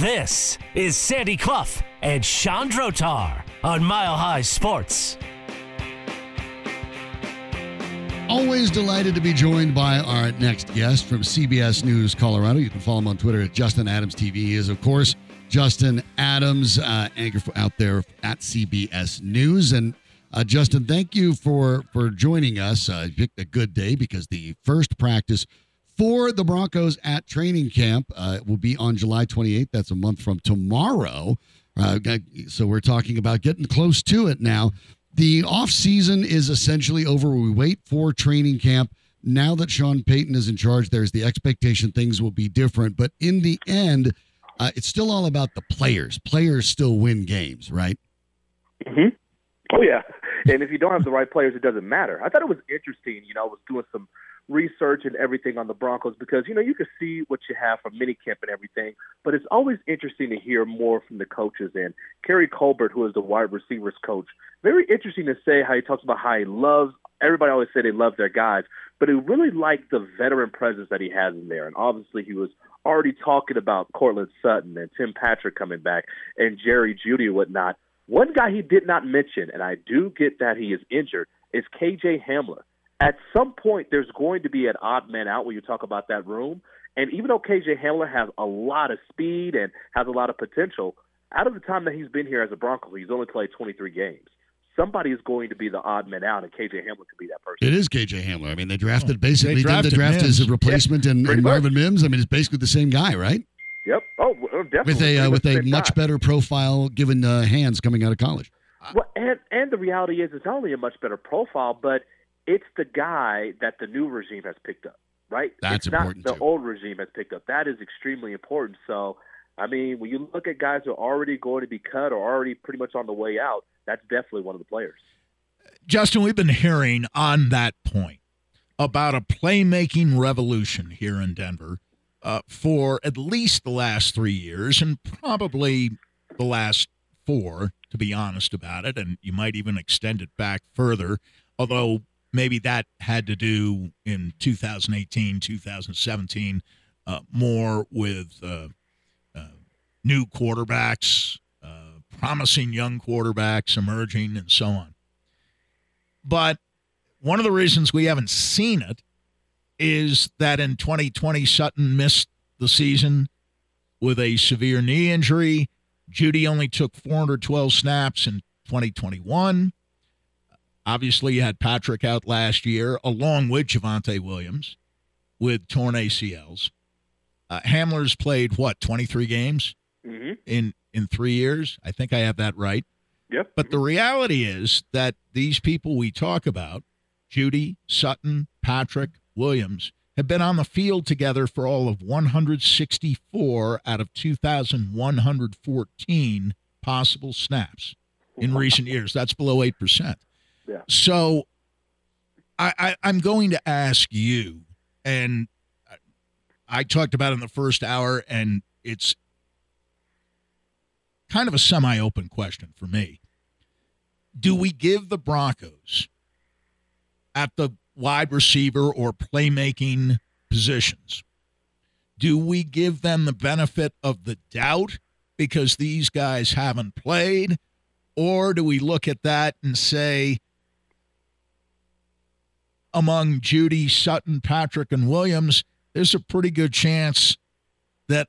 This is Sandy Clough and Chandrotar on Mile High Sports. Always delighted to be joined by our next guest from CBS News Colorado. You can follow him on Twitter at Justin Adams TV. He is, of course, Justin Adams, uh, anchor out there at CBS News. And uh, Justin, thank you for for joining us. Uh, a good day because the first practice for the Broncos at training camp uh, will be on July 28th. That's a month from tomorrow. Uh, so we're talking about getting close to it now the off season is essentially over. We wait for training camp. Now that Sean Payton is in charge, there's the expectation things will be different. But in the end, uh, it's still all about the players. Players still win games, right? Mm-hmm. Oh yeah, and if you don't have the right players, it doesn't matter. I thought it was interesting. You know, I was doing some research and everything on the Broncos because you know you can see what you have from minicamp and everything, but it's always interesting to hear more from the coaches. And Keary Colbert, who is the wide receivers coach, very interesting to say how he talks about how he loves. Everybody always say they love their guys, but he really liked the veteran presence that he has in there. And obviously, he was already talking about Courtland Sutton and Tim Patrick coming back and Jerry Jeudy and whatnot. One guy he did not mention, and I do get that he is injured, is KJ Hamler at some point there's going to be an odd man out when you talk about that room. And even though KJ Hamler has a lot of speed and has a lot of potential, out of the time that he's been here as a Bronco, he's only played 23 games. Somebody is going to be the odd man out, and KJ Hamler could be that person. It is KJ Hamler. I mean, they drafted oh, basically they drafted, the draft as a replacement yeah, in, in Marvin Mims. I mean, it's basically the same guy, right? Yep. Oh, definitely. With a uh, with a much guy. better profile, given uh, hands coming out of college. Well, and and the reality is, it's not only a much better profile, but it's the guy that the new regime has picked up, right? That's it's important. Not the too. old regime has picked up. That is extremely important. So, I mean, when you look at guys who are already going to be cut or already pretty much on the way out, that's definitely one of the players. Justin, we've been hearing on that point about a playmaking revolution here in Denver uh, for at least the last three years and probably the last four, to be honest about it. And you might even extend it back further, although maybe that had to do in 2018, 2017, uh, more with uh, uh, new quarterbacks, uh, promising young quarterbacks emerging, and so on. But one of the reasons we haven't seen it is that in 2020, Sutton missed the season with a severe knee injury. Jeudy only took 412 snaps in 2021. Obviously, you had Patrick out last year, along with Javonte Williams with torn ACLs. Uh, Hamler's played what twenty three games mm-hmm. in in three years. I think I have that right. Yep. But the reality is that these people we talk about, Jeudy, Sutton, Patrick, Williams, have been on the field together for all of 164 out of 2,114 possible snaps in recent years. That's below eight percent. So I, I I'm going to ask you, and I talked about in the first hour, and it's kind of a semi-open question for me. Do we give the Broncos at the wide receiver or playmaking positions? Do we give them the benefit of the doubt because these guys haven't played? Or do we look at that and say, among Jeudy, Sutton, Patrick, and Williams, there's a pretty good chance that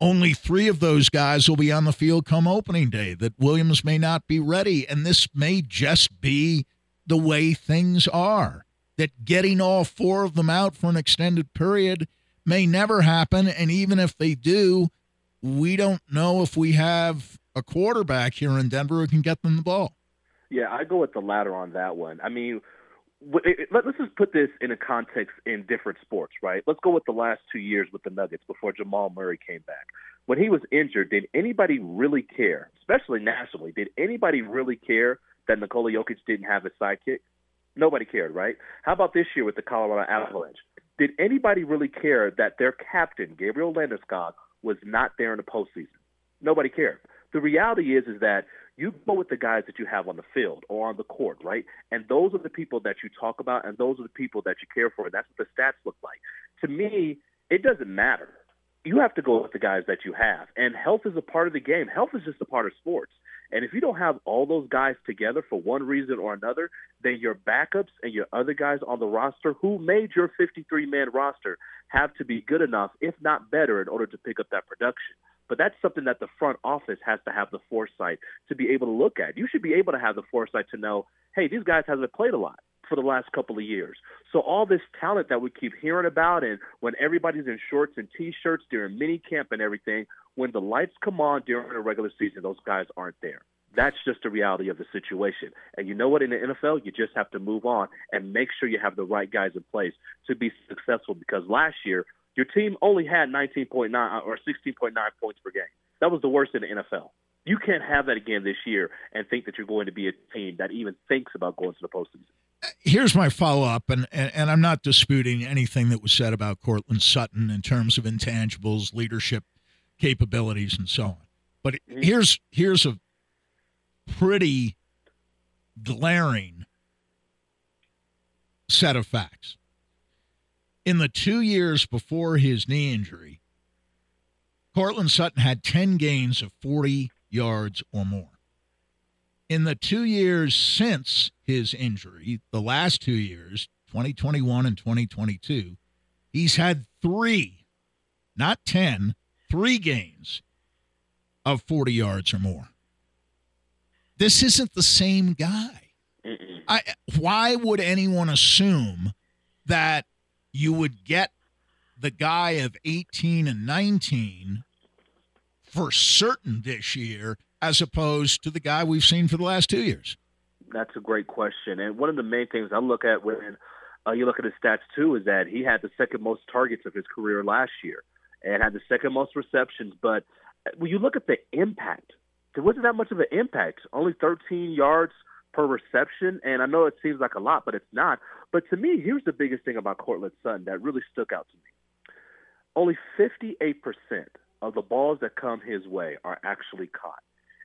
only three of those guys will be on the field come opening day, that Williams may not be ready. And this may just be the way things are, that getting all four of them out for an extended period may never happen. And even if they do, we don't know if we have a quarterback here in Denver who can get them the ball. Yeah, I go with the latter on that one. I mean, let's just put this in a context in different sports, right? Let's go with the last two years with the Nuggets before Jamal Murray came back. When he was injured, did anybody really care, especially nationally? Did anybody really care that Nikola Jokic didn't have a sidekick? Nobody cared, right? How about this year with the Colorado Avalanche? Did anybody really care that their captain, Gabriel Landeskog, was not there in the postseason? Nobody cared. The reality is, is that you go with the guys that you have on the field or on the court, right? And those are the people that you talk about, and those are the people that you care for. That's what the stats look like. To me, it doesn't matter. You have to go with the guys that you have, and health is a part of the game. Health is just a part of sports. And if you don't have all those guys together for one reason or another, then your backups and your other guys on the roster who made your 53 man roster have to be good enough, if not better, in order to pick up that production. But that's something that the front office has to have the foresight to be able to look at. You should be able to have the foresight to know, hey, these guys haven't played a lot for the last couple of years. So all this talent that we keep hearing about and when everybody's in shorts and t-shirts during mini camp and everything, when the lights come on during the regular season, those guys aren't there. That's just the reality of the situation. And you know what? In the NFL, you just have to move on and make sure you have the right guys in place to be successful. Because last year, your team only had 19.9 uh, or 16.9 points per game. That was the worst in the NFL. You can't have that again this year and think that you're going to be a team that even thinks about going to the postseason. Here's my follow up, and, and, and I'm not disputing anything that was said about Courtland Sutton in terms of intangibles, leadership capabilities, and so on. But mm-hmm. here's here's a pretty glaring set of facts in the two years before his knee injury, Courtland Sutton had 10 gains of 40 yards or more. In the two years since his injury, the last two years, 2021 and 2022, he's had three, not 10, three gains of 40 yards or more. This isn't the same guy. I, why would anyone assume that you would get the guy of 18 and 19 for certain this year as opposed to the guy we've seen for the last two years? That's a great question. And one of the main things I look at when uh, you look at his stats too is that he had the second most targets of his career last year and had the second most receptions. But when you look at the impact, there wasn't that much of an impact. Only 13 yards per reception. And I know it seems like a lot, but it's not. But to me, here's the biggest thing about Courtland Sutton that really stuck out to me. Only 58% of the balls that come his way are actually caught.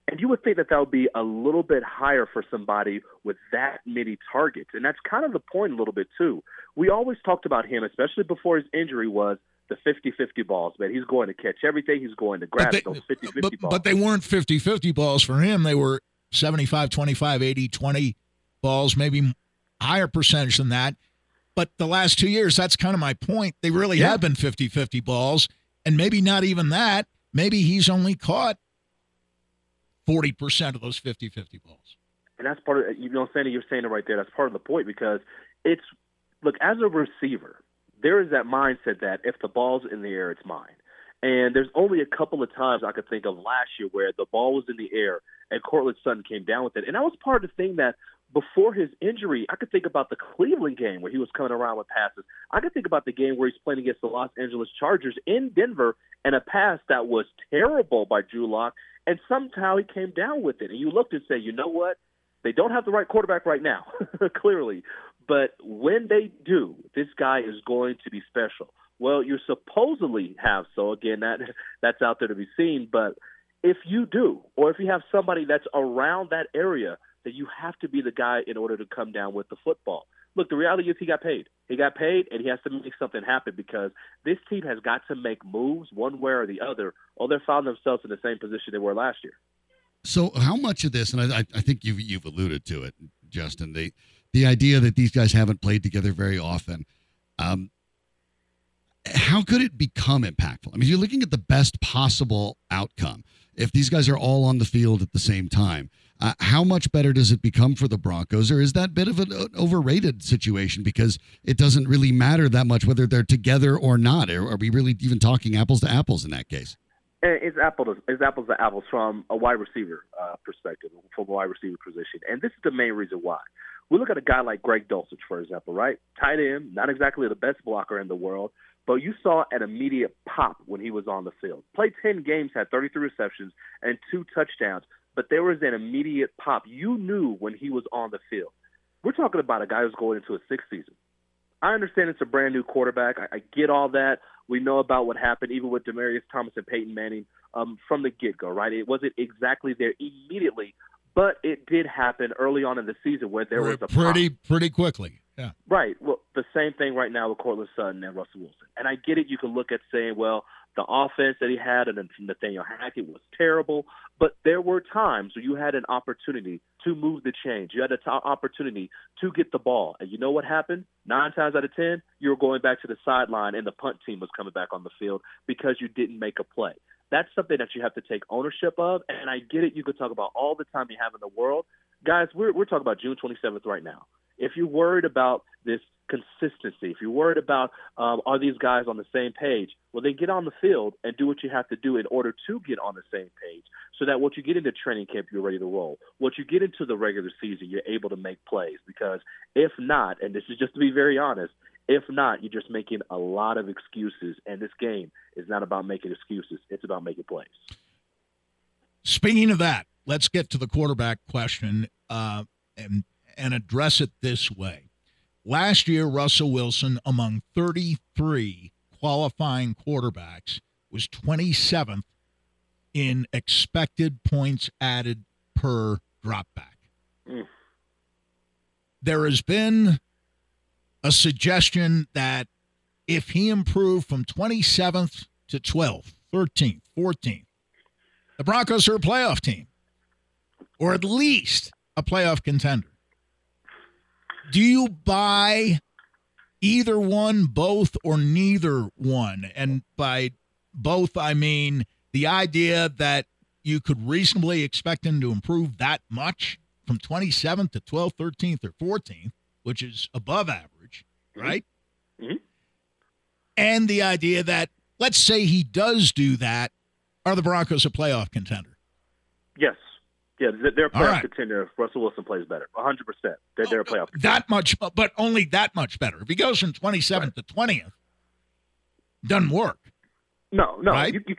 And you would think that that would be a little bit higher for somebody with that many targets. And that's kind of the point a little bit, too. We always talked about him, especially before his injury, was the 50-50 balls, man. He's going to catch everything. He's going to grab they, those 50-50 balls. But they weren't 50-50 balls for him. They were 75, 25, 80, 20 balls, maybe higher percentage than that. But the last two years, that's kind of my point. They really yeah. have been 50 50 balls. And maybe not even that. Maybe he's only caught 40% of those 50 50 balls. And that's part of, you know, Sandy, you're saying it right there. That's part of the point because it's, look, as a receiver, there is that mindset that if the ball's in the air, it's mine. And there's only a couple of times I could think of last year where the ball was in the air and Courtland Sutton came down with it. And that was part of the thing that before his injury, I could think about the Cleveland game where he was coming around with passes. I could think about the game where he's playing against the Los Angeles Chargers in Denver and a pass that was terrible by Drew Lock, and somehow he came down with it. And you looked and said, you know what? They don't have the right quarterback right now, clearly. But when they do, this guy is going to be special. Well, you supposedly have so. Again, that that's out there to be seen. But if you do, or if you have somebody that's around that area, that you have to be the guy in order to come down with the football. Look, the reality is he got paid. He got paid, and he has to make something happen because this team has got to make moves one way or the other, or they're finding themselves in the same position they were last year. So, how much of this, and I, I think you've you've alluded to it, Justin, the the idea that these guys haven't played together very often. Um, how could it become impactful? I mean, you're looking at the best possible outcome if these guys are all on the field at the same time. Uh, how much better does it become for the Broncos, or is that bit of an overrated situation because it doesn't really matter that much whether they're together or not? Are, are we really even talking apples to apples in that case? And it's apples. It's apples to apples from a wide receiver uh, perspective, from a wide receiver position, and this is the main reason why. We look at a guy like Greg Dulcich, for example, right? Tight end, not exactly the best blocker in the world, but you saw an immediate pop when he was on the field. Played 10 games, had 33 receptions and two touchdowns, but there was an immediate pop. You knew when he was on the field. We're talking about a guy who's going into a sixth season. I understand it's a brand new quarterback. I, I get all that. We know about what happened, even with Demaryius Thomas and Peyton Manning um, from the get go, right? It wasn't exactly there immediately, but it did happen early on in the season where there was a pretty pop. pretty quickly. Yeah. Right. Well, the same thing right now with Courtland Sutton and Russell Wilson. And I get it. You can look at saying, well, the offense that he had and Nathaniel Hackett was terrible, but there were times where you had an opportunity to move the change. You had an opportunity to get the ball. And you know what happened? Nine times out of ten, you were going back to the sideline and the punt team was coming back on the field because you didn't make a play. That's something that you have to take ownership of. And I get it. You could talk about all the time you have in the world. Guys, we're, we're talking about June 27th right now. If you're worried about this consistency, if you're worried about um, are these guys on the same page, well, then get on the field and do what you have to do in order to get on the same page so that once you get into training camp, you're ready to roll. Once you get into the regular season, you're able to make plays because if not, and this is just to be very honest, if not, you're just making a lot of excuses, and this game is not about making excuses, it's about making plays. Speaking of that, let's get to the quarterback question uh, and, and address it this way. Last year, Russell Wilson, among 33 qualifying quarterbacks, was 27th in expected points added per dropback. Mm. There has been a suggestion that if he improved from 27th to 12th, 13th, 14th, the Broncos are a playoff team, or at least a playoff contender. Do you buy either one, both, or neither one? And by both, I mean the idea that you could reasonably expect him to improve that much from 27th to 12th, 13th, or 14th, which is above average, mm-hmm. right? Mm-hmm. And the idea that, let's say he does do that, are the Broncos a playoff contender? Yes. Yeah, they're a playoff right. contender if Russell Wilson plays better. 100%. They're, they're a playoff contender. That much, but only that much better. If he goes from 27th right. to 20th, doesn't work. No, no. Right? You, you,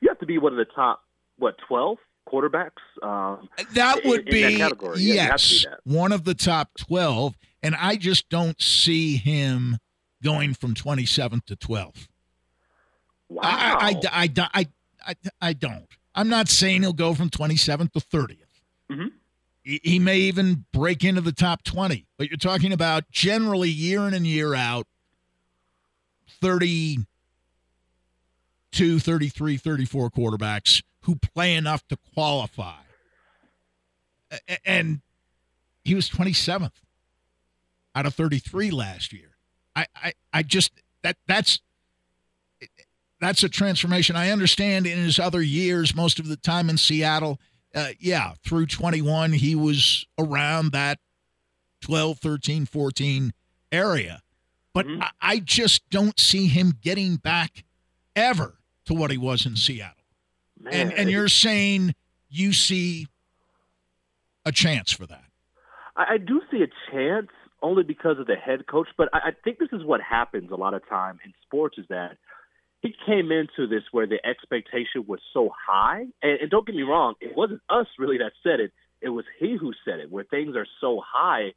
you have to be one of the top, what, 12 quarterbacks? Um, that would in, be, in that category. yes, yeah, be one of the top 12. And I just don't see him going from 27th to 12th. Wow. I, I, I, I, I, I don't. I'm not saying he'll go from 27th to 30th. Mm-hmm. He, he may even break into the top 20, but you're talking about generally year in and year out 32, 33, 34 quarterbacks who play enough to qualify. And he was 27th out of 33 last year. I, I, I just that that's that's a transformation. I understand in his other years, most of the time in Seattle, uh, yeah, through 21, he was around that 12, 13, 14 area. But mm-hmm. I, I just don't see him getting back ever to what he was in Seattle. Man, and, and you're saying you see a chance for that. I, I do see a chance only because of the head coach, but I, I think this is what happens a lot of time in sports is that – he came into this where the expectation was so high. And, and don't get me wrong, it wasn't us really that said it. It was he who said it, where things are so high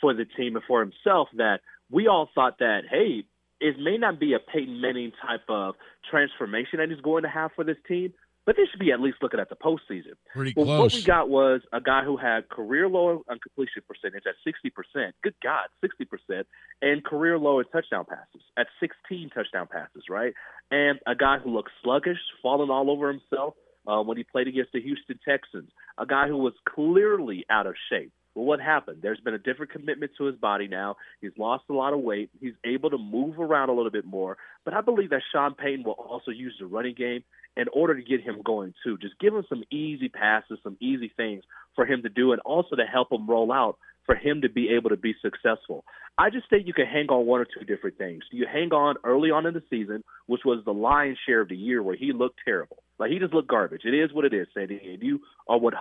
for the team and for himself that we all thought that, hey, it may not be a Peyton Manning type of transformation that he's going to have for this team, but they should be at least looking at the postseason. Pretty well, close. What we got was a guy who had career low on completion percentage at 60%. Good God, 60%. And career low in touchdown passes at 16 touchdown passes, right? And a guy who looked sluggish, falling all over himself uh, when he played against the Houston Texans. A guy who was clearly out of shape. Well, what happened? There's been a different commitment to his body now. He's lost a lot of weight. He's able to move around a little bit more. But I believe that Sean Payton will also use the running game in order to get him going too. Just give him some easy passes, some easy things for him to do, and also to help him roll out for him to be able to be successful. I just think you can hang on one or two different things. You hang on early on in the season, which was the lion's share of the year where he looked terrible. Like he just looked garbage. It is what it is, Sandy, and you are 100%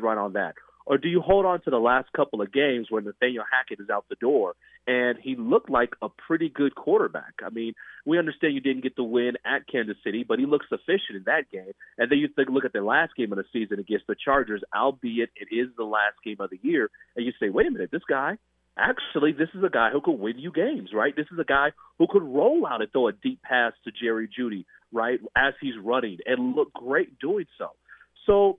right on that. Or do you hold on to the last couple of games where Nathaniel Hackett is out the door and he looked like a pretty good quarterback? I mean, we understand you didn't get the win at Kansas City, but he looked sufficient in that game. And then you think, look at the last game of the season against the Chargers, albeit it is the last game of the year, and you say, wait a minute, this guy actually, this is a guy who could win you games, right? This is a guy who could roll out and throw a deep pass to Jerry Jeudy, right, as he's running and look great doing so. So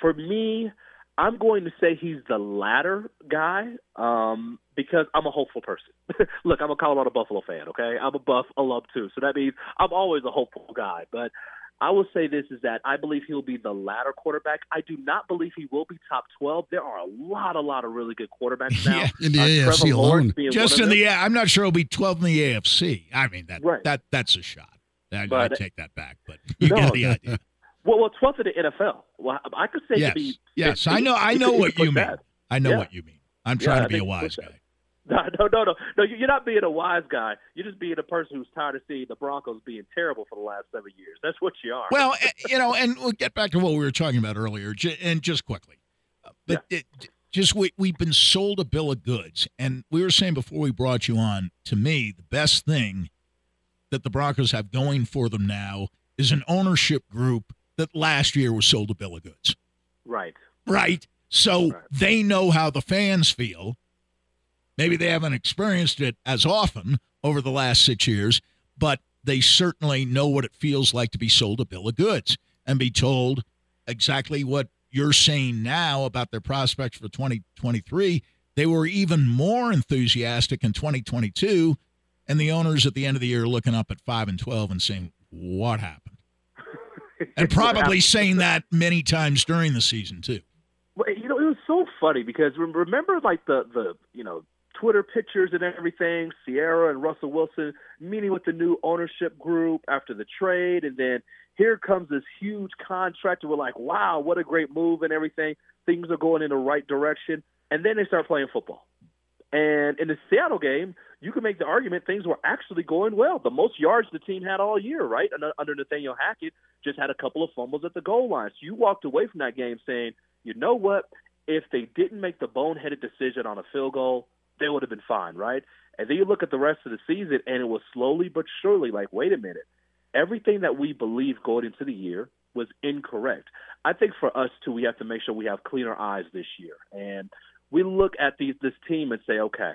for me, I'm going to say he's the latter guy um, because I'm a hopeful person. Look, I'm a Colorado Buffalo fan, okay? I'm a Buff alum too, so that means I'm always a hopeful guy. But I will say this is that I believe he'll be the latter quarterback. I do not believe he will be top 12. There are a lot, a lot of really good quarterbacks now. Yeah, in the uh, AFC alone. Just in the, I'm not sure he'll be 12 in the AFC. I mean, that right. that that's a shot. I, but, I take that back, but you no, get the idea. Well, well, 12th of the NFL. Well, I could say yes. be. Yes, I know. I know what you mean. That. I know yeah. what you mean. I'm trying yeah, to be a wise guy. No, no, no, no, no. You're not being a wise guy. You're just being a person who's tired of seeing the Broncos being terrible for the last seven years. That's what you are. Well, eh, you know, and we'll get back to what we were talking about earlier, and just quickly, uh, but yeah. it, just we we've been sold a bill of goods, and we were saying before we brought you on. To me, the best thing that the Broncos have going for them now is an ownership group that last year was sold a bill of goods. Right. Right. So right. they know how the fans feel. Maybe they haven't experienced it as often over the last six years, but they certainly know what it feels like to be sold a bill of goods and be told exactly what you're saying now about their prospects for 2023. They were even more enthusiastic in 2022, and the owners at the end of the year looking up at 5 and 12 and saying, What happened? And probably saying that many times during the season too. Well, you know, it was so funny because remember, like the the you know Twitter pictures and everything, Ciara and Russell Wilson meeting with the new ownership group after the trade, and then here comes this huge contract, and we're like, wow, what a great move and everything. Things are going in the right direction, and then they start playing football. And in the Seattle game, you can make the argument things were actually going well. The most yards the team had all year, right? Under Nathaniel Hackett, just had a couple of fumbles at the goal line. So you walked away from that game saying, you know what? If they didn't make the boneheaded decision on a field goal, they would have been fine, right? And then you look at the rest of the season, and it was slowly but surely like, wait a minute. Everything that we believed going into the year was incorrect. I think for us too, we have to make sure we have cleaner eyes this year. And we look at these this team and say, okay,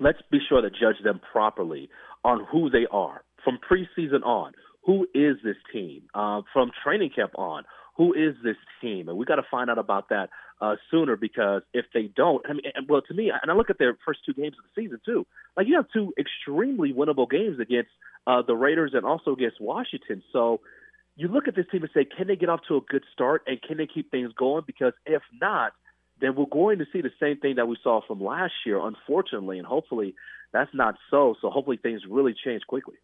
let's be sure to judge them properly on who they are from preseason on. Who is this team? Uh, from training camp on, who is this team? And we got to find out about that uh, sooner because if they don't, I mean, well, to me, and I look at their first two games of the season too. Like you have two extremely winnable games against uh, the Raiders and also against Washington. So you look at this team and say, can they get off to a good start and can they keep things going? Because if not, then we're going to see the same thing that we saw from last year, unfortunately, and hopefully that's not so. So hopefully things really change quickly.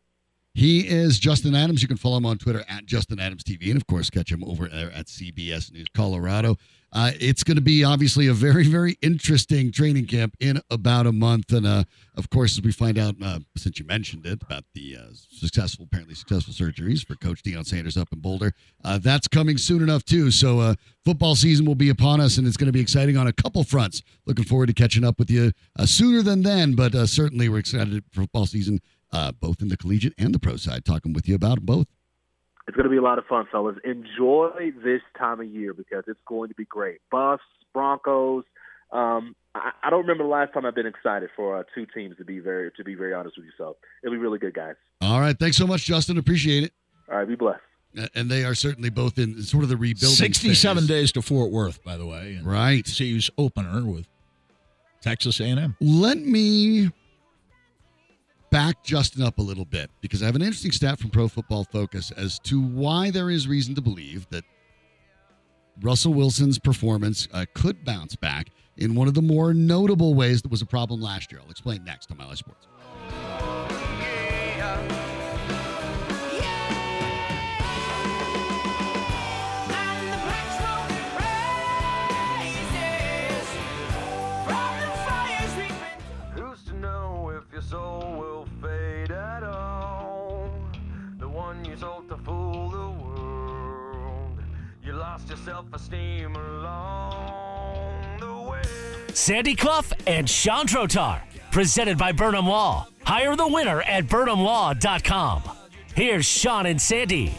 He is Justin Adams. You can follow him on Twitter at Justin Adams TV, and of course, catch him over there at CBS News Colorado. Uh, it's going to be obviously a very, very interesting training camp in about a month, and uh, of course, as we find out, uh, since you mentioned it about the uh, successful, apparently successful surgeries for Coach Deion Sanders up in Boulder, uh, that's coming soon enough too. So, uh, football season will be upon us, and it's going to be exciting on a couple fronts. Looking forward to catching up with you sooner than then, but certainly we're excited for football season uh, both in the collegiate and the pro side, talking with you about both. It's going to be a lot of fun, fellas. Enjoy this time of year because it's going to be great. Buffs, Broncos. Um, I, I don't remember the last time I've been excited for uh, two teams to be very to be very honest with you. So it'll be really good, guys. All right, thanks so much, Justin. Appreciate it. All right, be blessed. And they are certainly both in sort of the rebuilding. Sixty-seven phase. days to Fort Worth, by the way. right. CU's opener with Texas A&M. Let me back Justin up a little bit because I have an interesting stat from Pro Football Focus as to why there is reason to believe that Russell Wilson's performance uh, could bounce back in one of the more notable ways that was a problem last year. I'll explain next on Mile High Sports. Self-esteem along the way. Sandy Clough and Chandrotar, presented by Burnham Law. Hire the winner at burnhamlaw.com. Here's Sean and Sandy.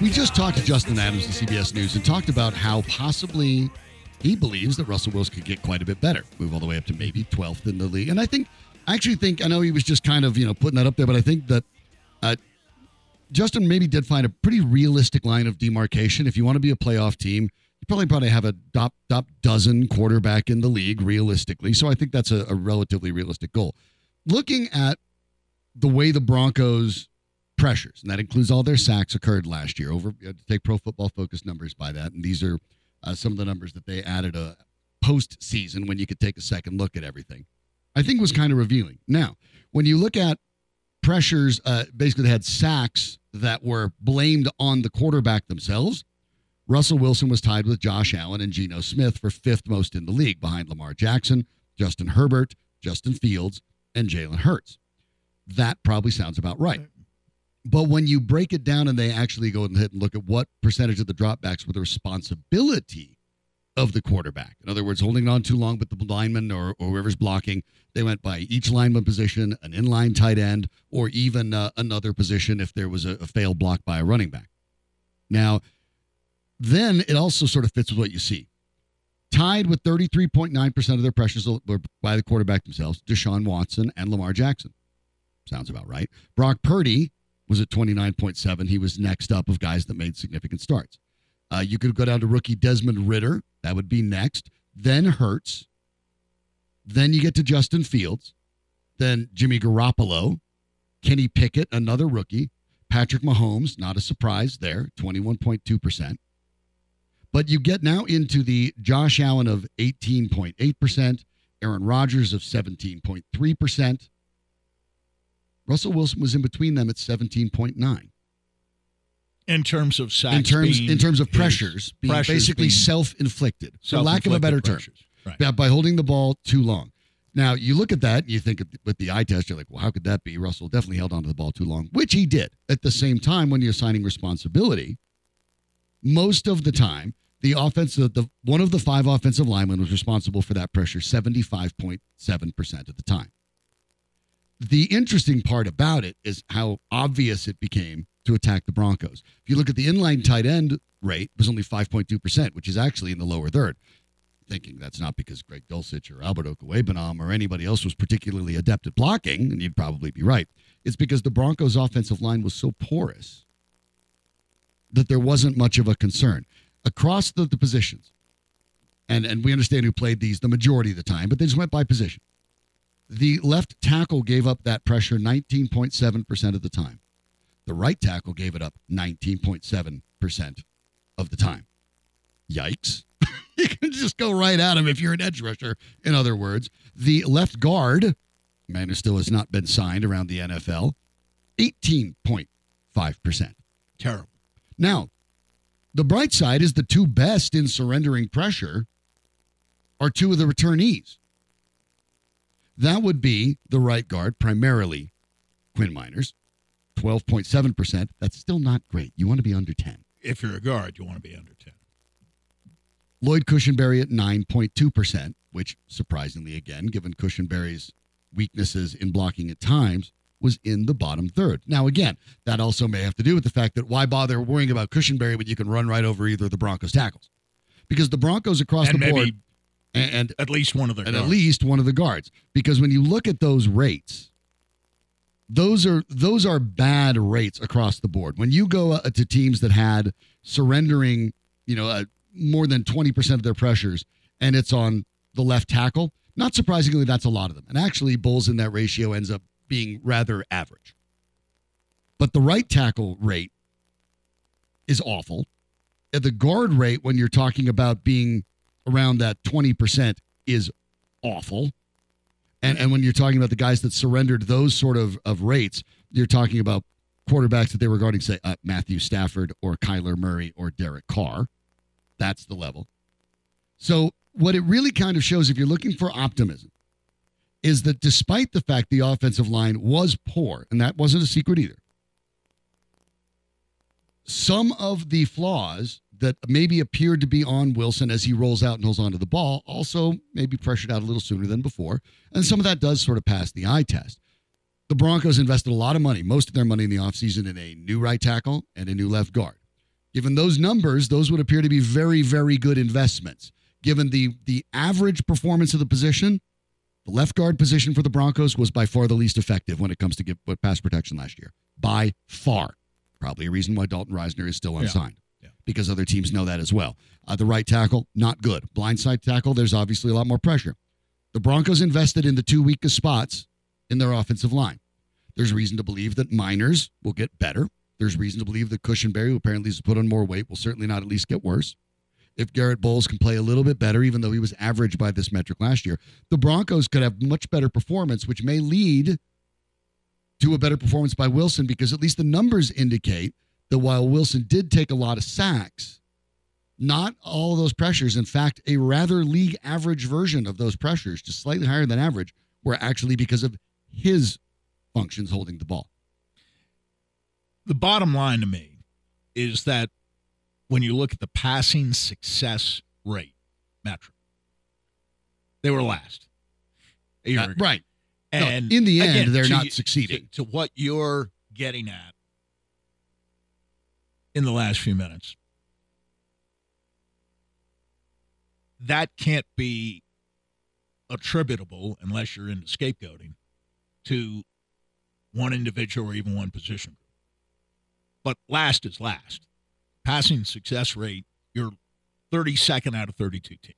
We just talked to Justin Adams of CBS News and talked about how possibly he believes that Russell Wilson could get quite a bit better, move all the way up to maybe 12th in the league. And I think, I actually think, I know he was just kind of, you know, putting that up there, but I think that uh, Justin maybe did find a pretty realistic line of demarcation. If you want to be a playoff team, you probably probably have a top, top dozen quarterback in the league realistically. So I think that's a, a relatively realistic goal. Looking at the way the Broncos pressures, and that includes all their sacks occurred last year. Over to take Pro Football Focus numbers by that, and these are uh, some of the numbers that they added a postseason when you could take a second look at everything. I think was kind of revealing. Now, when you look at pressures, uh, basically had sacks that were blamed on the quarterback themselves. Russell Wilson was tied with Josh Allen and Geno Smith for fifth most in the league, behind Lamar Jackson, Justin Herbert, Justin Fields, and Jalen Hurts. That probably sounds about right. But when you break it down and they actually go and hit and look at what percentage of the dropbacks were the responsibility of the quarterback. In other words, holding on too long, but the lineman or, or whoever's blocking, they went by each lineman position, an inline tight end, or even uh, another position if there was a, a failed block by a running back. Now, then it also sort of fits with what you see. Tied with 33.9% of their pressures were by the quarterback themselves, Deshaun Watson and Lamar Jackson. Sounds about right. Brock Purdy was at 29.7. He was next up of guys that made significant starts. Uh, you could go down to rookie Desmond Ridder. That would be next. Then Hurts. Then you get to Justin Fields. Then Jimmy Garoppolo. Kenny Pickett, another rookie. Patrick Mahomes, not a surprise there, 21.2%. But you get now into the Josh Allen of 18.8%, Aaron Rodgers of 17.3%. Russell Wilson was in between them at 17.9 in terms of sacks in terms in terms of pressures being pressures basically being self-inflicted for lack of a self-inflicted better term. pressures. Right. by, holding the ball too long. Now you look at that you think with the eye test you're like well how could that be? Russell definitely held onto the ball too long which he did. At the same time when you're assigning responsibility most of the time the offense the, the one of the five offensive linemen was responsible for that pressure 75.7% of the time. The interesting part about it is how obvious it became to attack the Broncos. If you look at the inline tight end rate, it was only 5.2%, which is actually in the lower third. Thinking that's not because Greg Dulcich or Albert Okwuegbunam or anybody else was particularly adept at blocking, and you'd probably be right. It's because the Broncos' offensive line was so porous that there wasn't much of a concern across the, the positions. And and we understand who played these the majority of the time, but they just went by position. The left tackle gave up that pressure 19.7% of the time. The right tackle gave it up 19.7% of the time. Yikes. you can just go right at him if you're an edge rusher, in other words. The left guard, man who still has not been signed around the NFL, 18.5%. Terrible. Now, the bright side is the two best in surrendering pressure are two of the returnees. That would be the right guard, primarily Quinn Meinerz, 12.7%. That's still not great. You want to be under 10. If you're a guard, you want to be under 10. Lloyd Cushenberry at 9.2%, which surprisingly, again, given Cushenberry's weaknesses in blocking at times, was in the bottom third. Now, again, that also may have to do with the fact that why bother worrying about Cushenberry when you can run right over either of the Broncos tackles? Because the Broncos across and the board, and, and at least one of their and at least one of the guards. Because when you look at those rates, those are those are bad rates across the board. When you go uh, to teams that had surrendering, you know, uh, more than twenty percent of their pressures, and it's on the left tackle, not surprisingly, that's a lot of them. And actually, Bolles in that ratio ends up being rather average. But the right tackle rate is awful. Uh, The guard rate, when you're talking about being around that 20%, is awful. And, and when you're talking about the guys that surrendered those sort of, of rates, you're talking about quarterbacks that they were regarding, say, uh, Matthew Stafford or Kyler Murray or Derek Carr. That's the level. So, what it really kind of shows, if you're looking for optimism, is that despite the fact the offensive line was poor, and that wasn't a secret either, some of the flaws that maybe appeared to be on Wilson as he rolls out and holds onto the ball, also maybe pressured out a little sooner than before. And some of that does sort of pass the eye test. The Broncos invested a lot of money, most of their money in the offseason, in a new right tackle and a new left guard. Given those numbers, those would appear to be very, very good investments. Given the the average performance of the position, the left guard position for the Broncos was by far the least effective when it comes to get pass protection last year. By far. Probably a reason why Dalton Risner is still unsigned. Yeah. Because other teams know that as well. Uh, the right tackle, not good. Blindside tackle, there's obviously a lot more pressure. The Broncos invested in the two weakest spots in their offensive line. There's reason to believe that Meinerz will get better. There's reason to believe that Cushenberry, who apparently has put on more weight, will certainly not at least get worse. If Garett Bolles can play a little bit better, even though he was average by this metric last year, the Broncos could have much better performance, which may lead to a better performance by Wilson because at least the numbers indicate that while Wilson did take a lot of sacks, not all of those pressures, in fact, a rather league average version of those pressures, just slightly higher than average, were actually because of his functions holding the ball. The bottom line to me is that when you look at the passing success rate metric, they were last. Uh, right. No, And in the end, again, they're not you- succeeding. To, to what you're getting at in the last few minutes, that can't be attributable unless you're into scapegoating to one individual or even one position. But last is last. Passing success rate, you're 32nd out of 32 teams.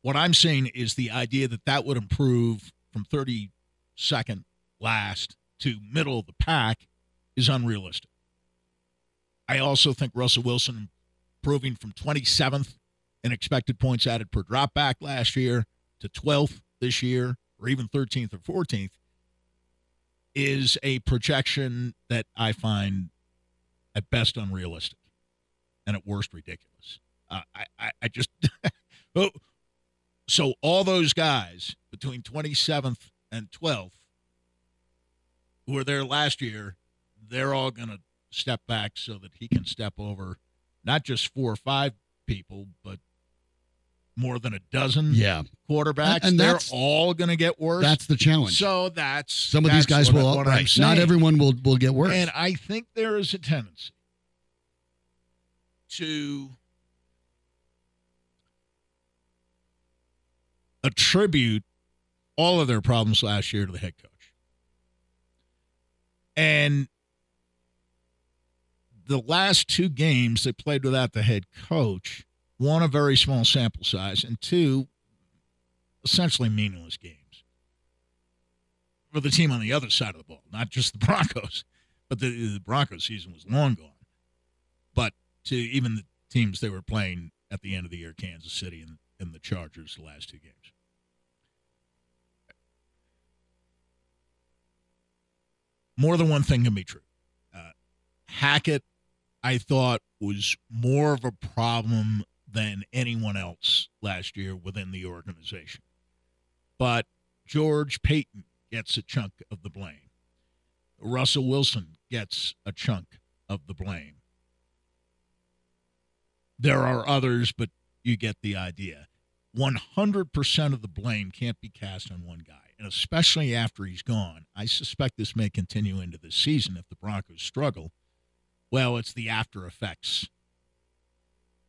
What I'm saying is the idea that that would improve from 32nd last to middle of the pack is unrealistic. I also think Russell Wilson improving from 27th in expected points added per drop back last year to 12th this year, or even 13th or 14th, is a projection that I find at best unrealistic and at worst ridiculous. Uh, I, I, I just. oh, so all those guys between 27th and 12th who were there last year, they're all going to step back so that he can step over not just four or five people, but more than a dozen Yeah. quarterbacks. And- and they're all going to get worse. That's the challenge. so that's Some of these guys what, will, What right. Not everyone will, will get worse. And I think there is a tendency to attribute all of their problems last year to the head coach. And the last two games they played without the head coach, one, a very small sample size, and two, essentially meaningless games for the team on the other side of the ball, not just the Broncos, but the, the Broncos season was long gone. But to even the teams they were playing at the end of the year, Kansas City and, and the Chargers, the last two games. More than one thing can be true. Uh, Hackett, I thought, was more of a problem than anyone else last year within the organization. But George Paton gets a chunk of the blame. Russell Wilson gets a chunk of the blame. There are others, but you get the idea. 100% of the blame can't be cast on one guy. And especially after he's gone, I suspect this may continue into the season if the Broncos struggle. Well, it's the after effects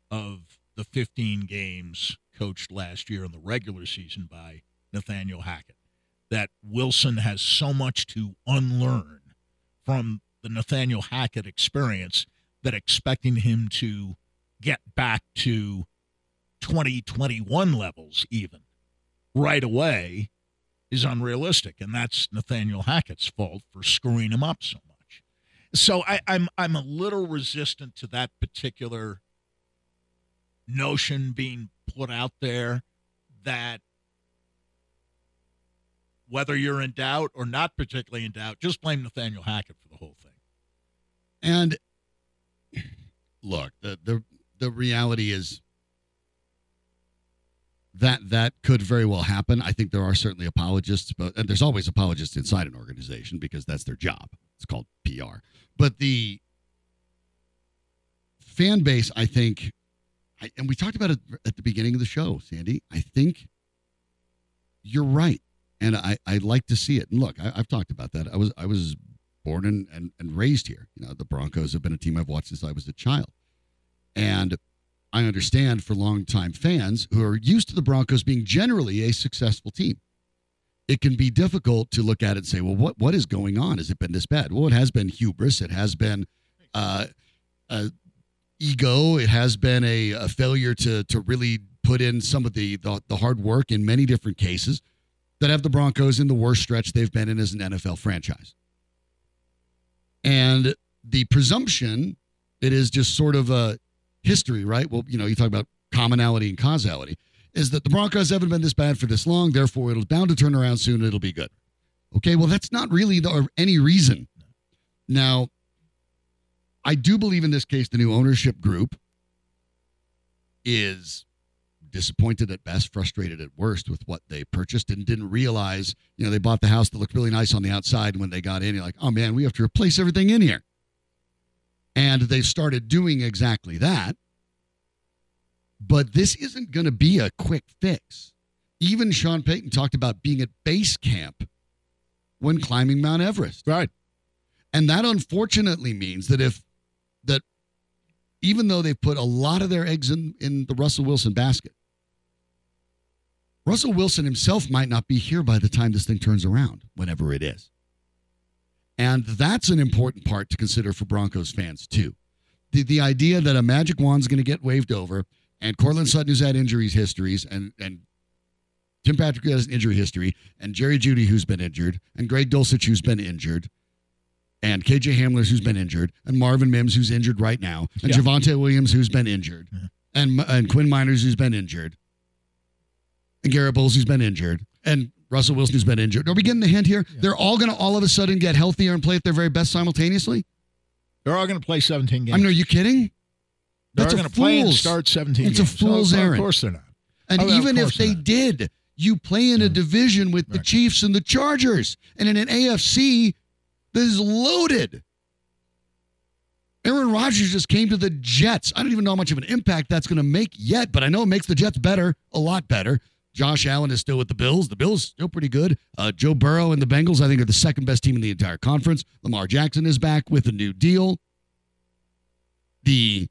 of the 15 games coached last year in the regular season by Nathaniel Hackett. That Wilson has so much to unlearn from the Nathaniel Hackett experience that expecting him to get back to 2021 levels, even right away, is unrealistic. And that's Nathaniel Hackett's fault for screwing him up so. So I, I'm I'm a little resistant to that particular notion being put out there that whether you're in doubt or not particularly in doubt, just blame Nathaniel Hackett for the whole thing. And look, the the the reality is that that could very well happen. I think there are certainly apologists, but and there's always apologists inside an organization because that's their job. It's called PR. But the fan base, I think, I, and we talked about it at the beginning of the show, Sandy. I think you're right, and I I like to see it. And look, I, I've talked about that. I was I was born and, and and raised here. You know, the Broncos have been a team I've watched since I was a child, and I understand for longtime fans who are used to the Broncos being generally a successful team. It can be difficult to look at it and say, well, what what is going on? Has it been this bad? Well, it has been hubris. It has been uh, uh, ego. It has been a, a failure to to really put in some of the, the the hard work in many different cases that have the Broncos in the worst stretch they've been in as an NFL franchise. And the presumption it is just sort of a history, right? Well, you know, you talk about commonality and causality, is that the Broncos haven't been this bad for this long, therefore it'll bound to turn around soon and it'll be good. Okay, well, that's not really the, any reason. Now, I do believe in this case the new ownership group is disappointed at best, frustrated at worst with what they purchased and didn't realize, you know, they bought the house that looked really nice on the outside. And when they got in, you're like, oh man, we have to replace everything in here. And they started doing exactly that. But this isn't going to be a quick fix. Even Sean Payton talked about being at base camp when climbing Mount Everest. Right. And that unfortunately means that if that even though they've put a lot of their eggs in, in the Russell Wilson basket, Russell Wilson himself might not be here by the time this thing turns around, whenever it is. And that's an important part to consider for Broncos fans, too. The, the idea that a magic wand's going to get waved over, and Courtland Sutton, who's had injuries histories, and, and Tim Patrick, has an injury history, and Jerry Jeudy, who's been injured, and Greg Dulcich, who's been injured, and KJ Hamler, who's been injured, and Marvin Mims, who's injured right now, and Yeah. Javonte Williams, who's been injured, and and Quinn Meinerz, who's been injured, and Garett Bolles, who's been injured, and Russell Wilson, who's been injured. Are we getting the hint here? They're all going to all of a sudden get healthier and play at their very best simultaneously. They're all going to play 17 games. I mean, are you kidding? They're going to play and start 17 it's a oh, fool's So, errand. Of course they're not. And Oh, even if they not. did, you play in a division with the Chiefs and the Chargers, and in an AFC that is loaded. Aaron Rodgers just came to the Jets. I don't even know how much of an impact that's going to make yet, but I know it makes the Jets better, a lot better. Josh Allen is still with the Bills. The Bills are still pretty good. Uh, Joe Burrow and the Bengals, I think, are the second best team in the entire conference. Lamar Jackson is back with a new deal. The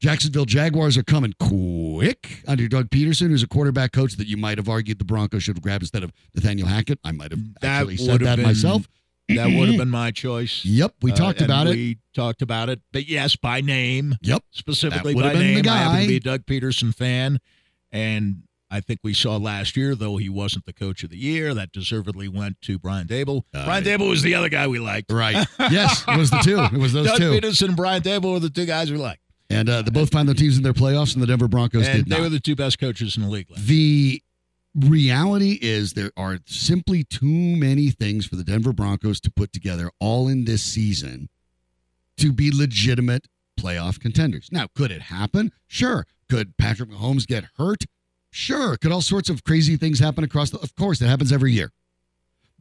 Jacksonville Jaguars are coming quick under Doug Pederson, who's a quarterback coach that you might have argued the Broncos should have grabbed instead of Nathaniel Hackett. I might have That actually said that been- myself. That would have been my choice. Yep, we Uh, talked about it. We talked about it. But yes, by name, Yep. specifically by have been the name. I happen to be a Doug Pederson fan. And I think we saw last year, though he wasn't the coach of the year, that deservedly went to Brian Daboll. Uh, Brian Daboll was the other guy we liked. Right. yes, it was the two. It was those Doug two. Pederson and Brian Daboll were the two guys we liked. And uh, they both found their teams in their playoffs, and the Denver Broncos and did they not. were the two best coaches in the league. last The reality is there are simply too many things for the Denver Broncos to put together all in this season to be legitimate playoff contenders. Now, could it happen? Sure. Could Patrick Mahomes get hurt? Sure. Could all sorts of crazy things happen across the Of course, that happens every year.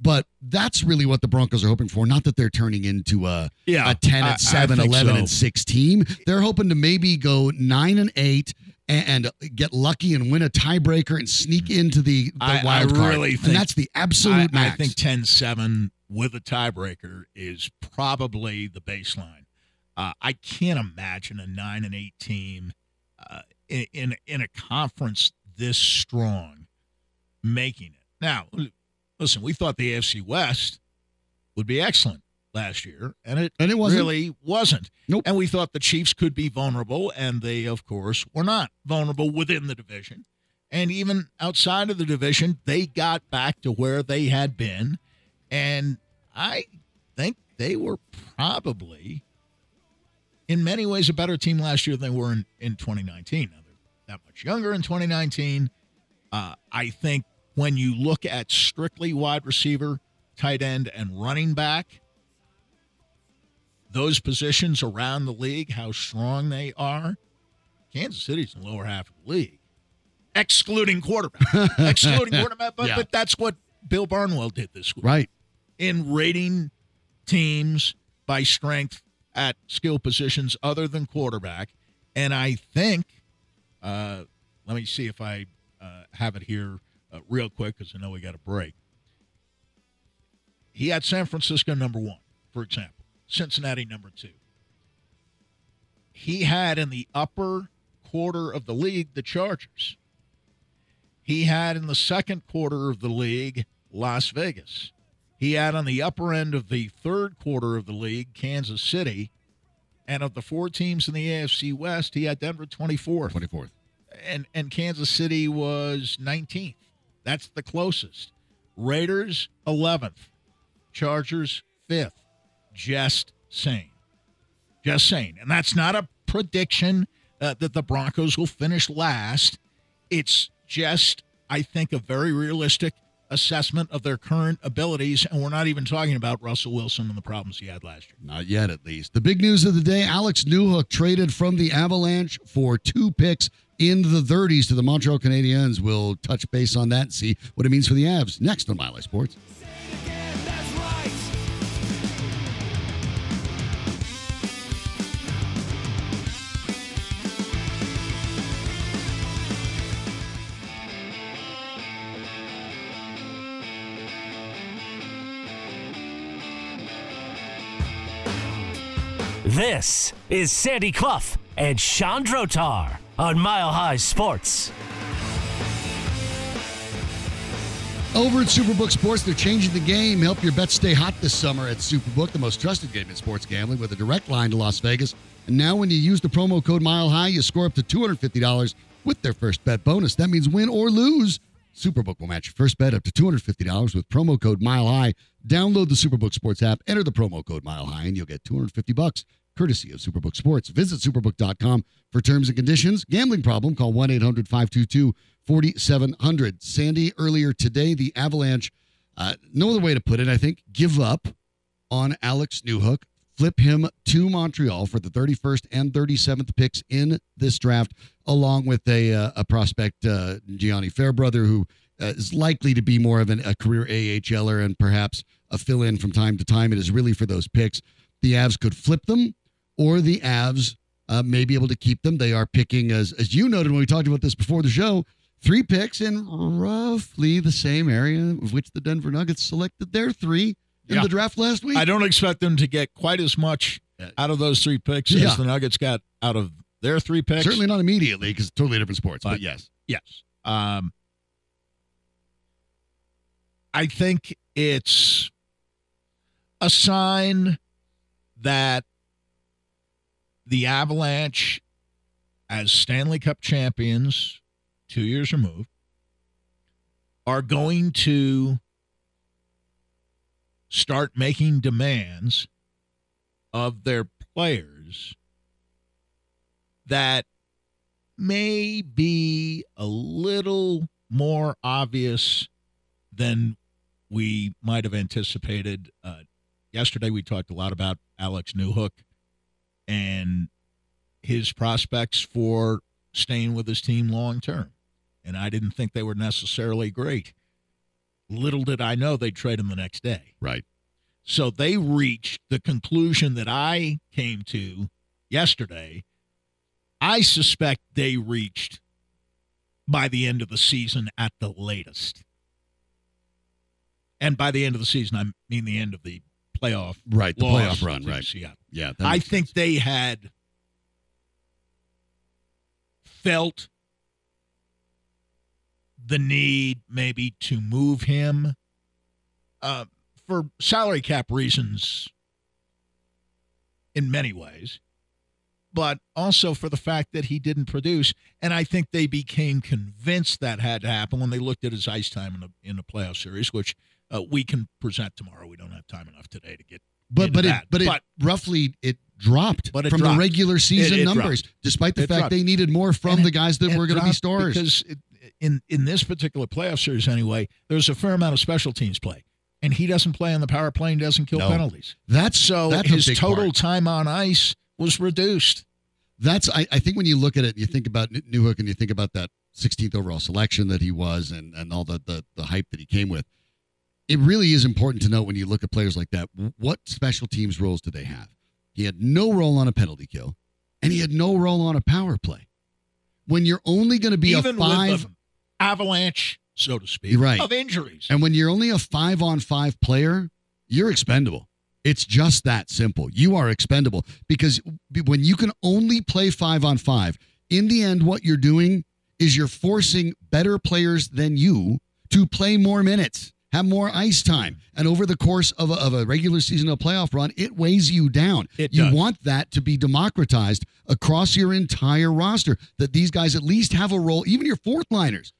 But that's really what the Broncos are hoping for. Not that they're turning into a Yeah, a 10 I- I and 7, think 11 so. and 6 team. They're hoping to maybe go 9 and 8 and, and get lucky and win a tiebreaker and sneak into the, the I- I wild card. really and that's the I, absolute I max. think 10 7 with a tiebreaker is probably the baseline. Uh, I can't imagine a 9 and 8 team uh, in, in, in a conference this strong making it. Now, listen, we thought the AFC West would be excellent last year, and it, And it wasn't. really wasn't. Nope. And we thought the Chiefs could be vulnerable, and they, of course, were not vulnerable within the division. And even outside of the division, they got back to where they had been. And I think they were probably, in many ways, a better team last year than they were in, in 2019. Now, that much younger in 2019. Uh, I think when you look at strictly wide receiver, tight end, and running back, those positions around the league, how strong they are, Kansas City's in the lower half of the league, excluding quarterback. excluding quarterback, but, Yeah. but that's what Bill Barnwell did this week right. in rating teams by strength at skill positions other than quarterback. And I think, uh, let me see if I uh, have it here uh, real quick because I know we got a break. He had San Francisco number one, for example, Cincinnati number two. He had in the upper quarter of the league the Chargers. He had in the second quarter of the league Las Vegas. He had on the upper end of the third quarter of the league Kansas City. And of the four teams in the AFC West, he had Denver 24th. 24th. And, and Kansas City was 19th. That's the closest. Raiders 11th. Chargers 5th. Just saying. Just saying. And that's not a prediction uh, that the Broncos will finish last. It's just, I think, a very realistic assessment of their current abilities. And we're not even talking about Russell Wilson and the problems he had last year. Not yet, at least. The big news of the day Alex Newhook traded from the Avalanche for two picks in the 30s to the Montreal Canadiens. We'll touch base on that and see what it means for the Avs next on Mile High Sports. This is Sandy Clough and Sean Drotar on Mile High Sports. Over at Superbook Sports, they're changing the game. Help your bets stay hot this summer at Superbook, the most trusted game in sports gambling, with a direct line to Las Vegas. And now, when you use the promo code Mile High, you score up to $250 with their first bet bonus. That means win or lose. Superbook will match your first bet up to $250 with promo code Mile High. Download the Superbook Sports app, enter the promo code Mile High, and you'll get 250 bucks courtesy of Superbook Sports. Visit superbook.com for terms and conditions. Gambling problem, call 1 800 522 4700. Sandy, earlier today, the Avalanche, uh, no other way to put it, I think, give up on Alex Newhook, flip him to Montreal for the 31st and 37th picks in this draft, along with a, uh, a prospect, uh, Gianni Fairbrother, who uh, is likely to be more of an, a career AHLer and perhaps a fill in from time to time. It is really for those picks. The Avs could flip them, or the Avs uh, may be able to keep them. They are picking, as, as you noted when we talked about this before the show, three picks in roughly the same area of which the Denver Nuggets selected their three in Yeah. the draft last week. I don't expect them to get quite as much out of those three picks Yeah. as the Nuggets got out of their three picks. Certainly not immediately because totally different sports, but But- yes. Yes. Um, I think it's a sign that the Avalanche, as Stanley Cup champions, two years removed, are going to start making demands of their players that may be a little more obvious than we might have anticipated. Uh, yesterday, we talked a lot about Alex Newhook and his prospects for staying with his team long term. And I didn't think they were necessarily great. Little did I know they'd trade him the next day. Right. So they reached the conclusion that I came to yesterday. I suspect they reached by the end of the season at the latest. And by the end of the season, I mean the end of the playoff Right. The playoff run, right. Seattle. Yeah. I think sense. they had felt the need maybe to move him uh, for salary cap reasons in many ways, but also for the fact that he didn't produce. And I think they became convinced that had to happen when they looked at his ice time in the in the playoff series, which uh, we can present tomorrow. We don't have time enough today to get But but it but it But- roughly it dropped But it from dropped. the regular season it numbers, despite the fact dropped. they needed more from And the guys that were going to be stars. Because in in this particular playoff series, anyway, there's a fair amount of special teams play, and he doesn't play on the power play and doesn't kill No. penalties. that's So that's his total part. time on ice was reduced. That's I, I think when you look at it, you think about Newhook and you think about that 16th overall selection that he was and and all the, the the hype that he came with. It really is important to note when you look at players like that, what special teams roles do they have? He had no role on a penalty kill. and he had no role on a power play. When you're only going to be Even a five, avalanche, so to speak, right. of injuries. and when you're only a five on five player, you're expendable. It's just that simple. You are expendable because when you can only play five on five, in the end, what you're doing is you're forcing better players than you to play more minutes, have more ice time. And over the course of a, of a regular season, a playoff run, it weighs you down. It you does. want that to be democratized across your entire roster, that these guys at least have a role, even your fourth liners.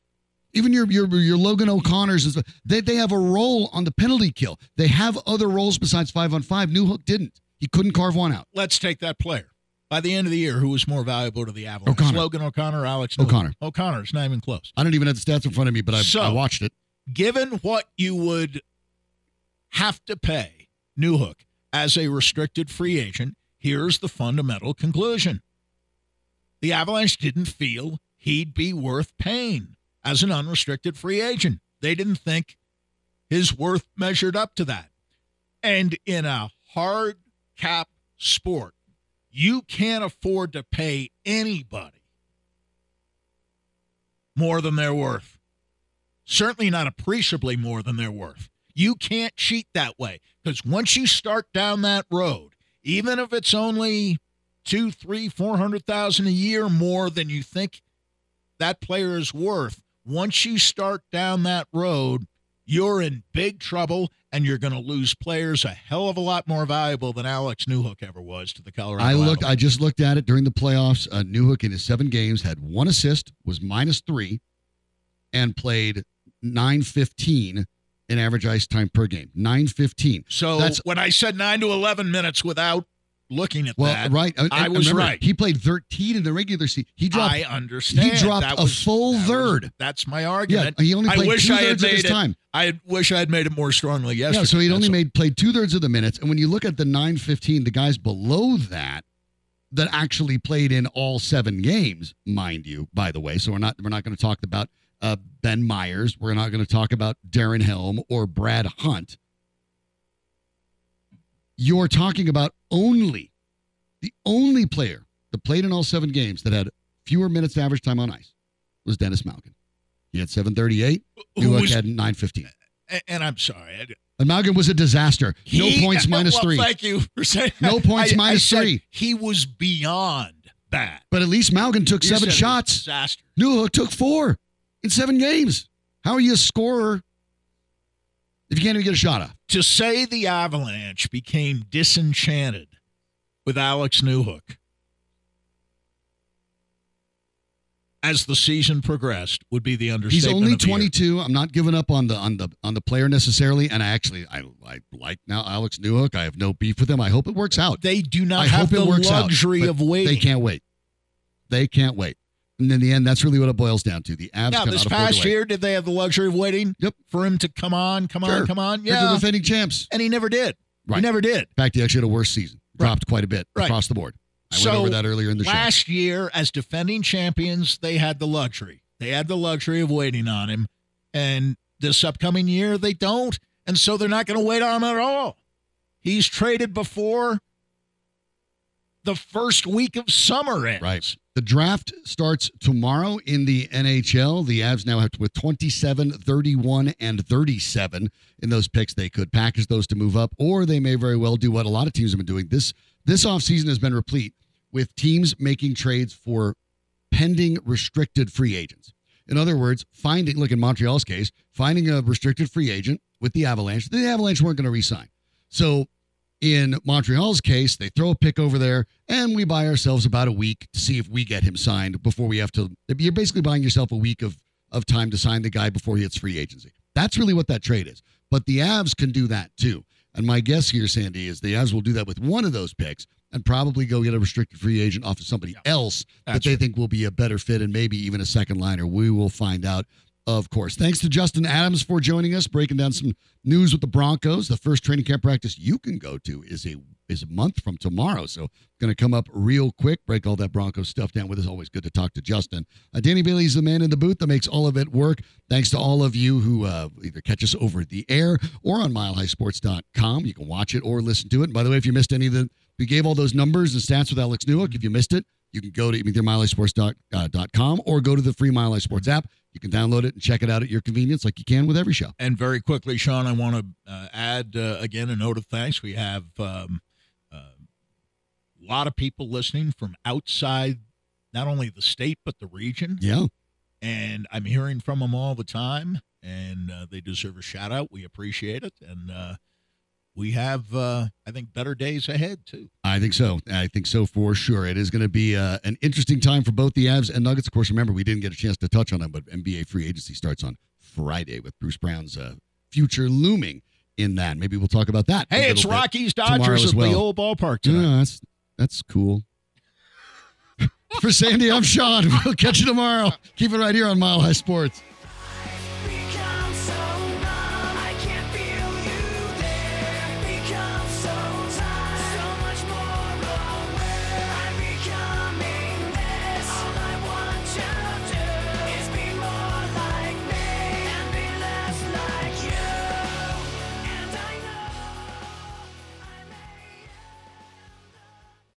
Even your your your Logan O'Connors they they have a role on the penalty kill. They have other roles besides five on five. Newhook didn't. He couldn't carve one out. Let's take that player. By the end of the year, who was more valuable to the Avalanche? O'Connor. Logan O'Connor, or Alex? O'Connor. O'Connor's not even close. I don't even have the stats in front of me, but I, So- I watched it. Given what you would have to pay Newhook as a restricted free agent, here's the fundamental conclusion. The Avalanche didn't feel he'd be worth paying as an unrestricted free agent. They didn't think his worth measured up to that. And in a hard cap sport, you can't afford to pay anybody more than they're worth. Certainly not appreciably more than they're worth. You can't cheat that way because once you start down that road, even if it's only two, three, four hundred thousand a year more than you think that player is worth, once you start down that road, you're in big trouble and you're going to lose players a hell of a lot more valuable than Alex Newhook ever was to the Colorado. I looked. I just looked at it during the playoffs. Uh, Newhook in his seven games had one assist, was minus three, and played nine fifteen in average ice time per game. Nine fifteen. so that's- when I said nine to eleven minutes without looking at Well, that, right. Uh, and- I was remember, right. He played thirteen in the regular season. He dropped. I understand. he dropped a was- full that was- third. that's my argument. yeah, he only I played wish two I thirds of his it- time. I wish I had made it more strongly yesterday. Yeah, so he'd only all. made played two thirds of the minutes, and when you look at the nine fifteen, the guys below that that actually played in all seven games, mind you. By the way, so we're not we're not going to talk about uh, Ben Meyers. We're not going to talk about Darren Helm or Brad Hunt. You're talking about only the only player that played in all seven games that had fewer minutes average time on ice was Denis Malgin. He had seven thirty eight. Who Newhook was- had nine fifteen. and I'm sorry. I- And Malgin was a disaster. No he- points, minus well, three. Thank you for saying No points, I- I minus said three. He was beyond bad. But at least Malgin took You seven said it was shots. Disaster. Newhook took four in seven games. How are you a scorer if you can't even get a shot off? To say the Avalanche became disenchanted with Alex Newhook as the season progressed would be the understatement. He's only of the year. 22. I'm not giving up on the on the on the player necessarily, and I actually I, I like now Alex Newhook. I have no beef with him. I hope it works out. They do not I have hope it the works out, luxury but of waiting. They can't wait. They can't wait. And in the end, that's really what it boils down to. The Avs Now, this past year, did they have the luxury of waiting Yep. for him to come on, come Sure. on, come on? They're the Yeah. defending champs. And he never did. Right. He never did. In fact, he actually had a worse season. Right. Dropped quite a bit Right. across the board. I So, went over that earlier in the show. Last year, as defending champions, they had the luxury. They had the luxury of waiting on him. And this upcoming year, they don't. And so they're not going to wait on him at all. He's traded before the first week of summer ends. Right. The draft starts tomorrow in the NHL. The Avs now have to, with 27, 31, and 37 in those picks. They could package those to move up, or they may very well do what a lot of teams have been doing. This this offseason has been replete with teams making trades for pending restricted free agents. In other words, finding look in Montreal's case, finding a restricted free agent with the Avalanche. The Avalanche weren't going to re-sign. So in Montreal's case, they throw a pick over there, and we buy ourselves about a week to see if we get him signed before we have to. You're basically buying yourself a week of of time to sign the guy before he hits free agency. That's really what that trade is. But the Avs can do that too. And my guess here, Sandy, is the Avs will do that with one of those picks and probably go get a restricted free agent off of somebody else that That's they think will be a better fit and maybe even a second liner. We will find out, of course. Thanks to Justin Adams for joining us, breaking down some news with the Broncos. The first training camp practice you can go to is a is a month from tomorrow. So going to come up real quick, break all that Broncos stuff down with us. Always good to talk to Justin. Uh, Danny Bailey's the man in the booth that makes all of it work. Thanks to all of you who uh, either catch us over the air or on milehighsports.com. You can watch it or listen to it. And by the way, if you missed any of the We gave all those numbers and stats with Alex Newhook. If you missed it, you can go to either milehighsports.com or go to the free High Sports app. You can download it and check it out at your convenience, like you can with every show. And very quickly, Sean, I want to uh, add uh, again a note of thanks. We have um, uh, a lot of people listening from outside not only the state but the region. Yeah. and I'm hearing from them all the time, and uh, they deserve a shout out. We appreciate it, and uh, we have, uh, I think, better days ahead too. I think so. I think so for sure. It is going to be uh, an interesting time for both the Avs and Nuggets. Of course, remember we didn't get a chance to touch on them, but NBA free agency starts on Friday with Bruce Brown's uh, future looming in that. Maybe we'll talk about that. Hey, it's Rockies Dodgers at well. the old ballpark tonight. Yeah, that's that's cool. for Sandy, I'm Sean. We'll catch you tomorrow. Keep it right here on Mile High Sports.